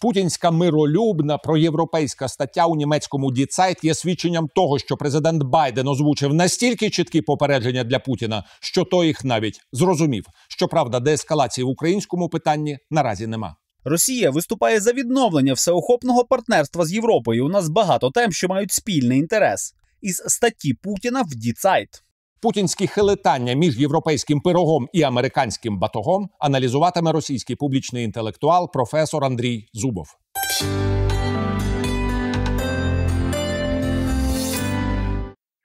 Путінська миролюбна проєвропейська стаття у німецькому діцайт є свідченням того, що президент Байден озвучив настільки чіткі попередження для Путіна, що той їх навіть зрозумів. Щоправда, деескалації в українському питанні наразі нема. Росія виступає за відновлення всеохопного партнерства з Європою. У нас багато тем, що мають спільний інтерес. Із статті Путіна в Діцайт. Путінські хилитання між європейським пирогом і американським батогом аналізуватиме російський публічний інтелектуал професор Андрій Зубов.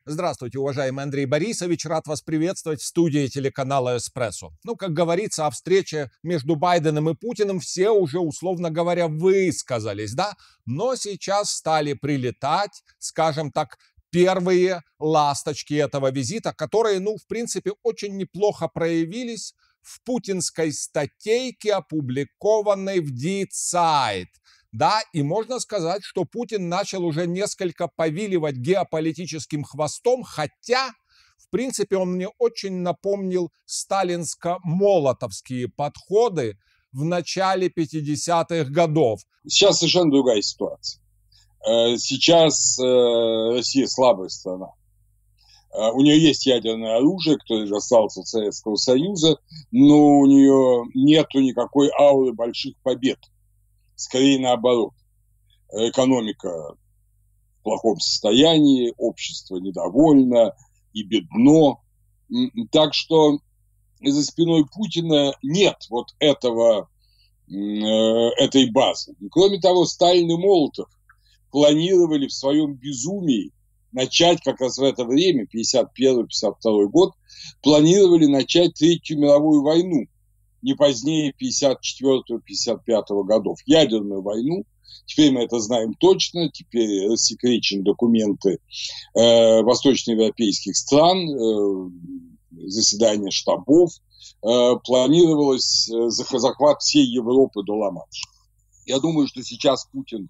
Здравствуйте, уважаемый Андрей Борисович. Рад вас приветствовать в студии телеканала «Эспрессо». Ну, как говорится, о встрече между Байденом и Путиным все уже, условно говоря, высказались, да? Но сейчас стали прилетать, скажем так, первые ласточки этого визита, которые, ну, в принципе, очень неплохо проявились в путинской статейке, опубликованной в Die Zeit. Да, и можно сказать, что Путин начал уже несколько повиливать геополитическим хвостом, хотя, в принципе, он мне очень напомнил сталинско-молотовские подходы в начале 50-х годов. Сейчас совершенно другая ситуация. Э, сейчас э, Россия слабая страна. Э, у нее есть ядерное оружие, которое же осталось от Советского Союза, но у нее нету никакой ауры больших побед скорее наоборот. Экономика в плохом состоянии, общество недовольно и бедно. Так что за спиной Путина нет вот этого, этой базы. И кроме того, Сталин и Молотов планировали в своем безумии начать как раз в это время, 51-52 год, планировали начать Третью мировую войну не позднее 54-55 годов. Ядерную войну, теперь мы это знаем точно, теперь рассекречены документы э, восточноевропейских стран, э, заседания штабов, э, планировалось э, захват всей Европы до Ла-Манша. Я думаю, что сейчас Путин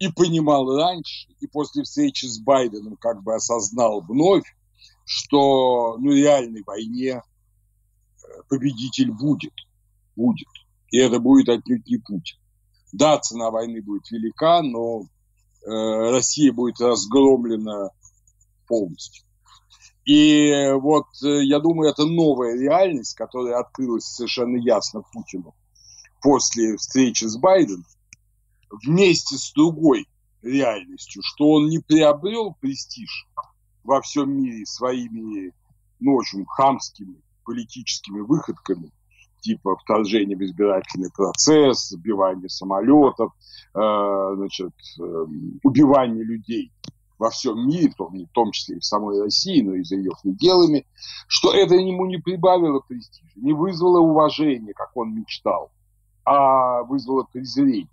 и понимал раньше, и после встречи с Байденом как бы осознал вновь, что ну, реальной войне победитель будет. Будет. И это будет отнюдь не Путин. Да, цена войны будет велика, но э, Россия будет разгромлена полностью. И вот э, я думаю, это новая реальность, которая открылась совершенно ясно Путину после встречи с Байденом, вместе с другой реальностью, что он не приобрел престиж во всем мире своими, ну, общем, хамскими политическими выходками, типа вторжения в избирательный процесс, сбивание самолетов, э, значит, э, убивание людей во всем мире, в том, в том числе и в самой России, но и за ее пределами, что это ему не прибавило престижа, не вызвало уважения, как он мечтал, а вызвало презрение.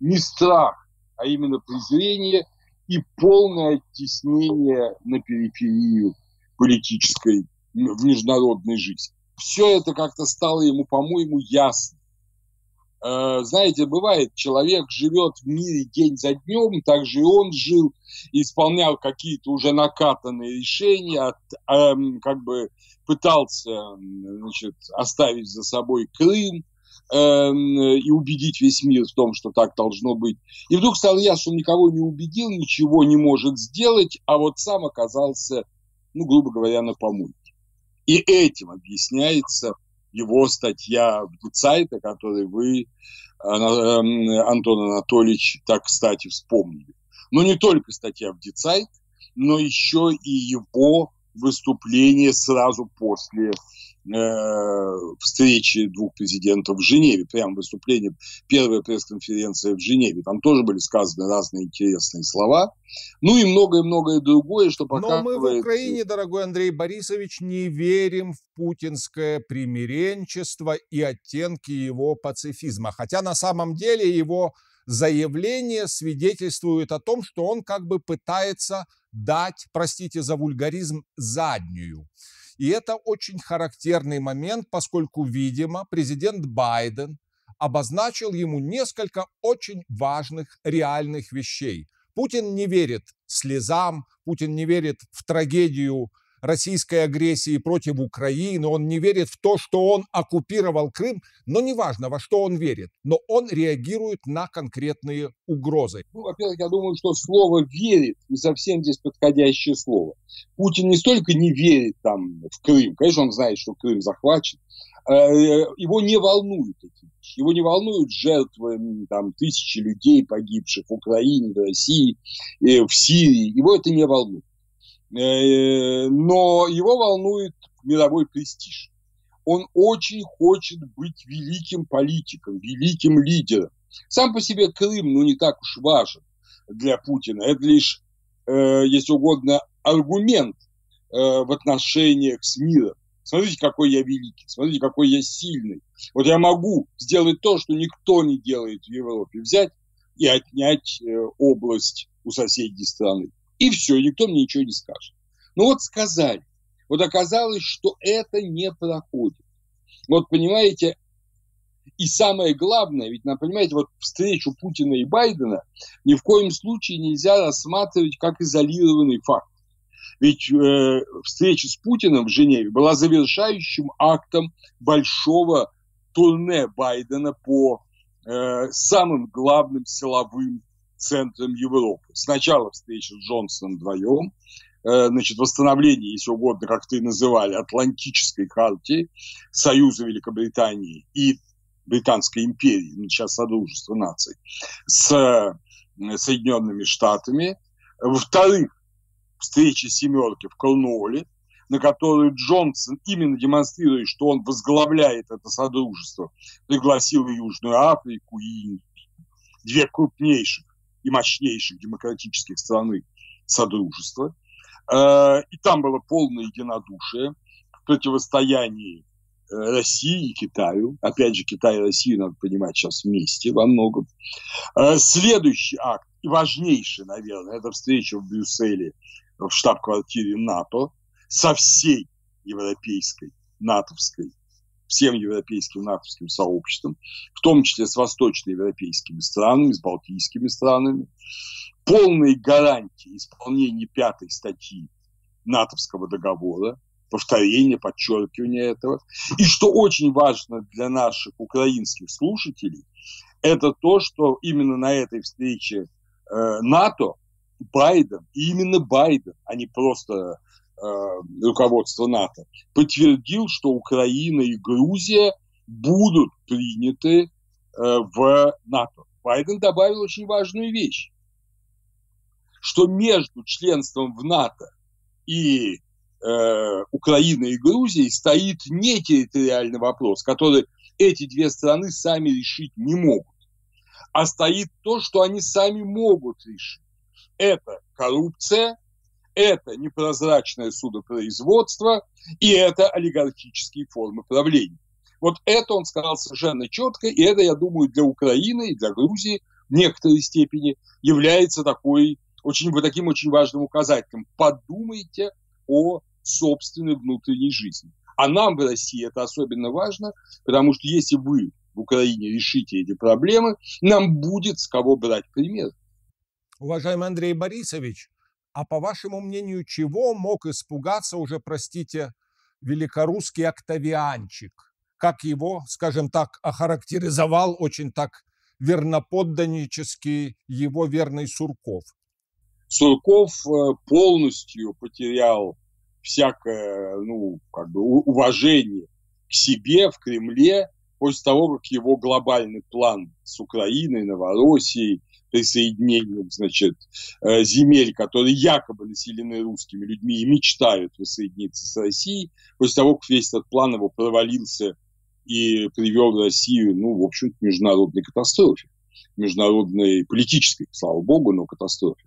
Не страх, а именно презрение и полное оттеснение на периферию политической в международной жизни. Все это как-то стало ему, по-моему, ясно. Э, знаете, бывает, человек живет в мире день за днем, так же и он жил, исполнял какие-то уже накатанные решения, эм, как бы пытался значит, оставить за собой Крым, эм, и убедить весь мир в том, что так должно быть. И вдруг стало ясно, что он никого не убедил, ничего не может сделать, а вот сам оказался, ну, грубо говоря, на помойке. И этим объясняется его статья в Децайте, о которой вы, эм, Антон Анатольевич, так кстати вспомнили. Но не только статья в Децайт, но еще и его выступление сразу после э, встречи двух президентов в Женеве, прям выступление, первая пресс-конференция в Женеве. Там тоже были сказаны разные интересные слова. Ну и многое-многое другое, что показывает... Но мы в Украине, дорогой Андрей Борисович, не верим в путинское примиренчество и оттенки его пацифизма. Хотя на самом деле его заявление свидетельствует о том, что он как бы пытается дать, простите за вульгаризм, заднюю. И это очень характерный момент, поскольку, видимо, президент Байден обозначил ему несколько очень важных реальных вещей. Путин не верит слезам, Путин не верит в трагедию российской агрессии против Украины, он не верит в то, что он оккупировал Крым, но неважно, во что он верит, но он реагирует на конкретные угрозы. Ну, во-первых, я думаю, что слово «верит» не совсем здесь подходящее слово. Путин не столько не верит там в Крым, конечно, он знает, что Крым захвачен, э, его не волнует эти вещи. Его не волнуют жертвы там, тысячи людей, погибших в Украине, в России, э, в Сирии. Его это не волнует. Э, но его волнует мировой престиж. Он очень хочет быть великим политиком, великим лидером. Сам по себе Крым, ну, не так уж важен для Путина. Это лишь, э, если угодно, аргумент э, в отношениях с миром. Смотрите, какой я великий, смотрите, какой я сильный. Вот я могу сделать то, что никто не делает в Европе. Взять и отнять э, область у соседней страны. И все, никто мне ничего не скажет. Ну вот сказали. Вот оказалось, что это не проходит. Вот понимаете, и самое главное, ведь, понимаете, вот встречу Путина и Байдена ни в коем случае нельзя рассматривать как изолированный факт. Ведь э, встреча с Путиным в Женеве была завершающим актом большого турне Байдена по э, самым главным силовым центром Европы. Сначала встреча с Джонсоном вдвоем, э, значит, восстановление, если угодно, как ты называли, Атлантической хартии Союза Великобритании и Британской империи, ну, сейчас Содружество наций, с э, Соединенными Штатами. Во-вторых, встреча семерки в Корнуолле, на которую Джонсон, именно демонстрируя, что он возглавляет это содружество, пригласил Южную Африку, и Индию. Две крупнейших и мощнейших демократических страны Содружества. Э, и там было полное единодушие в противостоянии э, России и Китаю. Опять же, Китай и Россию, надо понимать, сейчас вместе во многом. Э, следующий акт, и важнейший, наверное, это встреча в Брюсселе в штаб-квартире НАТО со всей европейской, натовской всем европейским натовским сообществом, в том числе с восточноевропейскими странами, с балтийскими странами, полные гарантии исполнения пятой статьи натовского договора, повторение, подчеркивание этого. И что очень важно для наших украинских слушателей, это то, что именно на этой встрече э, НАТО Байден, и именно Байден, а не просто Э, руководство НАТО, подтвердил, что Украина и Грузия будут приняты э, в НАТО. Байден добавил очень важную вещь, что между членством в НАТО и э, Украиной и Грузией стоит не территориальный вопрос, который эти две страны сами решить не могут, а стоит то, что они сами могут решить. Это коррупция, это непрозрачное судопроизводство и это олигархические формы правления. Вот это он сказал совершенно четко, и это, я думаю, для Украины и для Грузии в некоторой степени является такой, очень, таким очень важным указателем. Подумайте о собственной внутренней жизни. А нам в России это особенно важно, потому что если вы в Украине решите эти проблемы, нам будет с кого брать пример. Уважаемый Андрей Борисович, а по вашему мнению, чего мог испугаться уже, простите, великорусский октавианчик? Как его, скажем так, охарактеризовал очень так верноподданнически его верный Сурков? Сурков э, полностью потерял всякое ну, как бы уважение к себе в Кремле после того, как его глобальный план с Украиной, Новороссией присоединением, значит, э, земель, которые якобы населены русскими людьми и мечтают воссоединиться с Россией, после того, как весь этот план его провалился и привел Россию, ну, в общем-то, к международной катастрофе. Международной политической, слава богу, но катастрофе.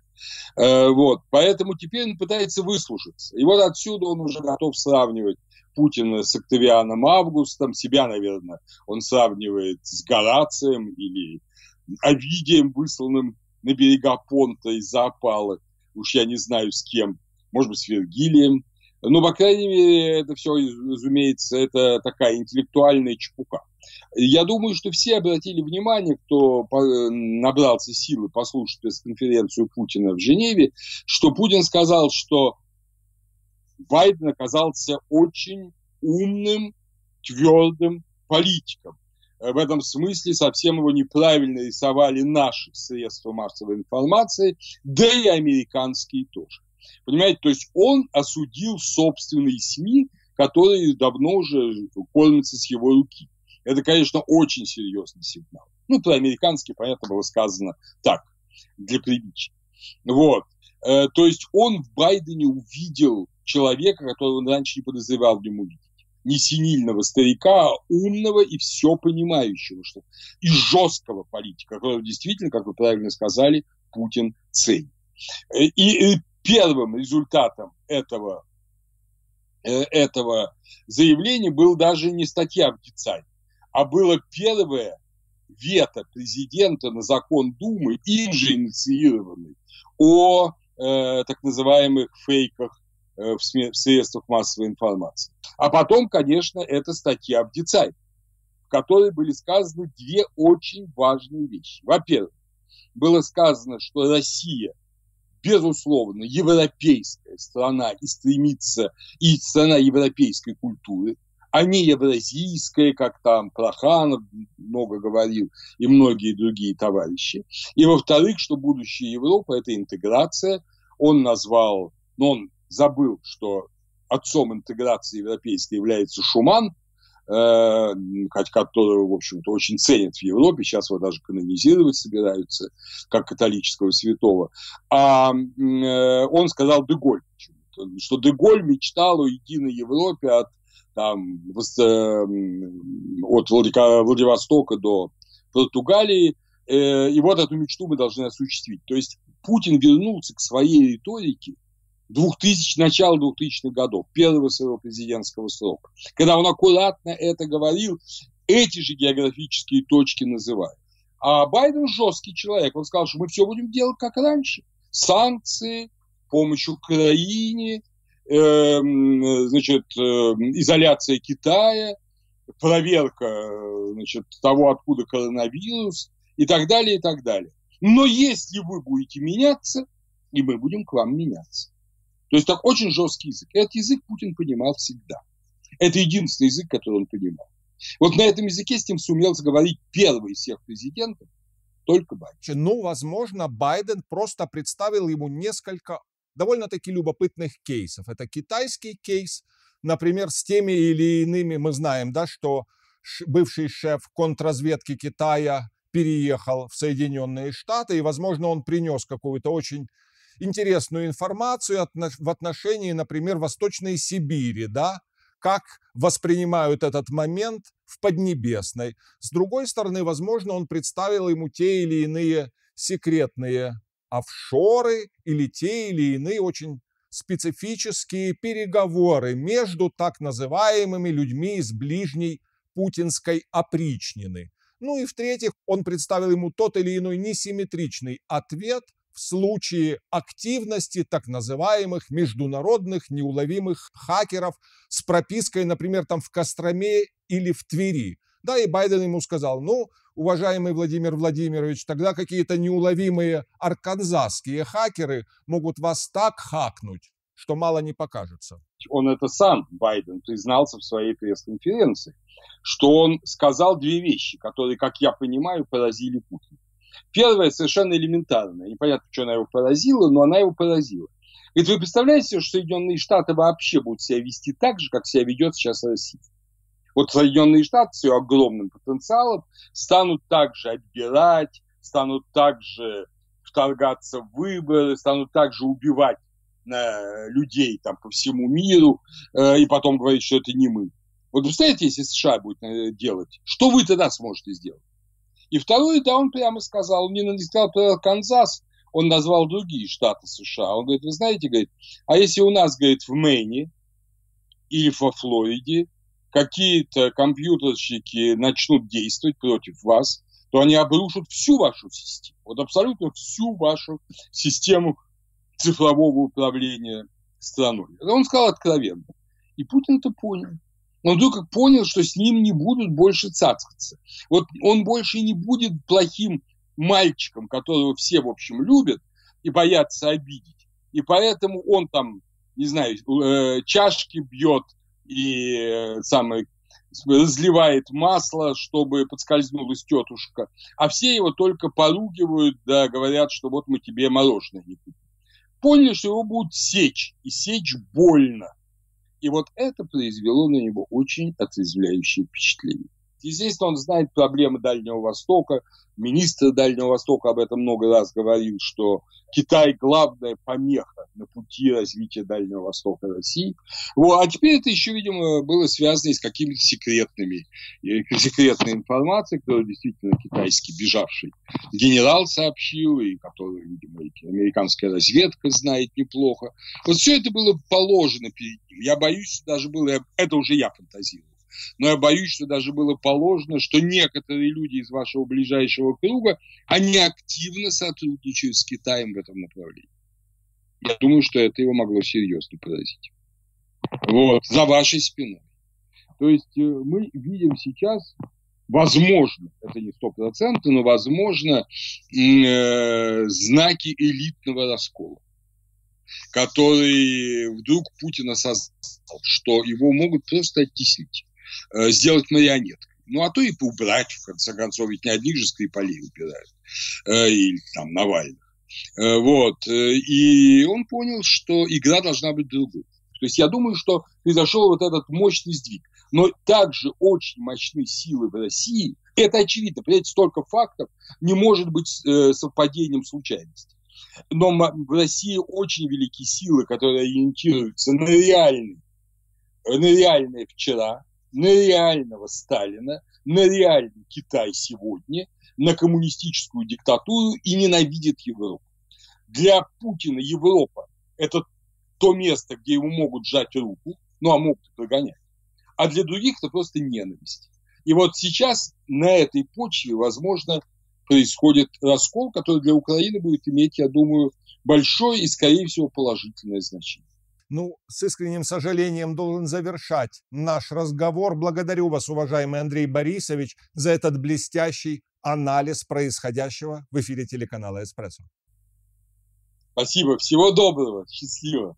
Э, вот. Поэтому теперь он пытается выслужиться. И вот отсюда он уже готов сравнивать Путина с Октавианом Августом, себя, наверное, он сравнивает с Горацием или Овидием, высланным на берега Понта из-за опалы. Уж я не знаю с кем. Может быть, с Вергилием. Но, по крайней мере, это все, разумеется, это такая интеллектуальная чепуха. Я думаю, что все обратили внимание, кто набрался силы послушать пресс-конференцию Путина в Женеве, что Путин сказал, что Байден оказался очень умным, твердым политиком. В этом смысле совсем его неправильно рисовали наши средства массовой информации, да и американские тоже. Понимаете, то есть он осудил собственные СМИ, которые давно уже кормятся с его руки. Это, конечно, очень серьезный сигнал. Ну, про американский, понятно, было сказано так, для приличия. Вот. Э, то есть он в Байдене увидел человека, которого он раньше не подозревал в нем. Не синильного старика, а умного и все понимающего, что и жесткого политика, которого действительно, как вы правильно сказали, Путин ценит. Э, и, и первым результатом этого, э, этого заявления был даже не статья в Дицай, а было первое вето президента на закон Думы, им же инициированный, о э, так называемых фейках э, в, СМИ, в средствах массовой информации. А потом, конечно, это статья в Дицай, в которой были сказаны две очень важные вещи. Во-первых, было сказано, что Россия, безусловно, европейская страна и стремится, и страна европейской культуры, а не евразийская, как там Проханов много говорил, и многие другие товарищи. И во-вторых, что будущее Европы – это интеграция. Он назвал, но он забыл, что отцом интеграции европейской является Шуман, э, которого, в общем-то, очень ценят в Европе, сейчас его даже канонизировать собираются, как католического святого. А э, он сказал Деголь, что Деголь мечтал о единой Европе от там, от Владивостока до Португалии, э, и вот эту мечту мы должны осуществить. То есть Путин вернулся к своей риторике 2000, начала 2000-х годов, первого своего президентского срока, когда он аккуратно это говорил, эти же географические точки называя. А Байден жесткий человек, он сказал, что мы все будем делать как раньше. Санкции, помощь Украине, Эм, значит, эм, изоляция Китая, проверка значит, того, откуда коронавирус и так далее, и так далее. Но если вы будете меняться, и мы будем к вам меняться. То есть так очень жесткий язык. Этот язык Путин понимал всегда. Это единственный язык, который он понимал. Вот на этом языке с ним сумел заговорить первый из всех президентов, только Байден. Ну, возможно, Байден просто представил ему несколько довольно-таки любопытных кейсов. Это китайский кейс, например, с теми или иными, мы знаем, да, что бывший шеф контрразведки Китая переехал в Соединенные Штаты, и, возможно, он принес какую-то очень интересную информацию в отношении, например, Восточной Сибири, да, как воспринимают этот момент в Поднебесной. С другой стороны, возможно, он представил ему те или иные секретные офшоры или те или иные очень специфические переговоры между так называемыми людьми из ближней путинской опричнины. Ну и в-третьих, он представил ему тот или иной несимметричный ответ в случае активности так называемых международных неуловимых хакеров с пропиской, например, там в Костроме или в Твери. Да, и Байден ему сказал, ну, уважаемый Владимир Владимирович, тогда какие-то неуловимые арканзасские хакеры могут вас так хакнуть, что мало не покажется. Он это сам, Байден, признался в своей пресс-конференции, что он сказал две вещи, которые, как я понимаю, поразили Путина. Первое совершенно элементарное. Непонятно, что она его поразила, но она его поразила. Говорит, вы представляете, что Соединенные Штаты вообще будут себя вести так же, как себя ведет сейчас Россия? Вот Соединенные Штаты с ее огромным потенциалом станут также отбирать, станут также вторгаться в выборы, станут также убивать э, людей там по всему миру э, и потом говорить, что это не мы. Вот представляете, если США будет э, делать, что вы тогда сможете сделать? И второе, да, он прямо сказал, он не сказал про Канзас, он назвал другие штаты США. Он говорит, вы знаете, говорит, а если у нас, говорит, в Мэйне или во Флориде какие-то компьютерщики начнут действовать против вас, то они обрушат всю вашу систему, вот абсолютно всю вашу систему цифрового управления страной. Это он сказал откровенно. И Путин это понял. Он вдруг понял, что с ним не будут больше цацкаться. Вот он больше не будет плохим мальчиком, которого все, в общем, любят и боятся обидеть. И поэтому он там не знаю, э, чашки бьет и э, самое разливает масло, чтобы подскользнулась тетушка, а все его только поругивают, да, говорят, что вот мы тебе мороженое не купим. Поняли, что его будут сечь, и сечь больно. И вот это произвело на него очень отрезвляющее впечатление. Естественно, он знает проблемы Дальнего Востока. Министр Дальнего Востока об этом много раз говорил, что Китай главная помеха на пути развития Дальнего Востока России. Вот. А теперь это еще, видимо, было связано с какими-то секретными, секретной информацией, которую действительно китайский бежавший генерал сообщил, и которую, видимо, американская разведка знает неплохо. Вот все это было положено перед ним. Я боюсь, даже было, это уже я фантазирую но я боюсь, что даже было положено, что некоторые люди из вашего ближайшего круга, они активно сотрудничают с Китаем в этом направлении. Я думаю, что это его могло серьезно поразить. Вот, за вашей спиной. То есть э, мы видим сейчас, возможно, это не стопроцентно, но возможно, э, знаки элитного раскола, который вдруг Путин осознал, что его могут просто оттеснить. Э, сделать марионеткой. Ну, а то и поубрать, в конце концов, ведь не одних же Скрипалей убирают. Э, или там Навальных. Э, вот. И он понял, что игра должна быть другой. То есть я думаю, что произошел вот этот мощный сдвиг. Но также очень мощные силы в России, это очевидно, понимаете, столько фактов не может быть совпадением случайности. Но в России очень великие силы, которые ориентируются на реальный, на реальное вчера, на реального Сталина, на реальный Китай сегодня, на коммунистическую диктатуру и ненавидит Европу. Для Путина Европа – это то место, где ему могут сжать руку, ну а могут прогонять. А для других это просто ненависть. И вот сейчас на этой почве, возможно, происходит раскол, который для Украины будет иметь, я думаю, большое и, скорее всего, положительное значение ну, с искренним сожалением должен завершать наш разговор. Благодарю вас, уважаемый Андрей Борисович, за этот блестящий анализ происходящего в эфире телеканала «Эспрессо». Спасибо. Всего доброго. Счастливо.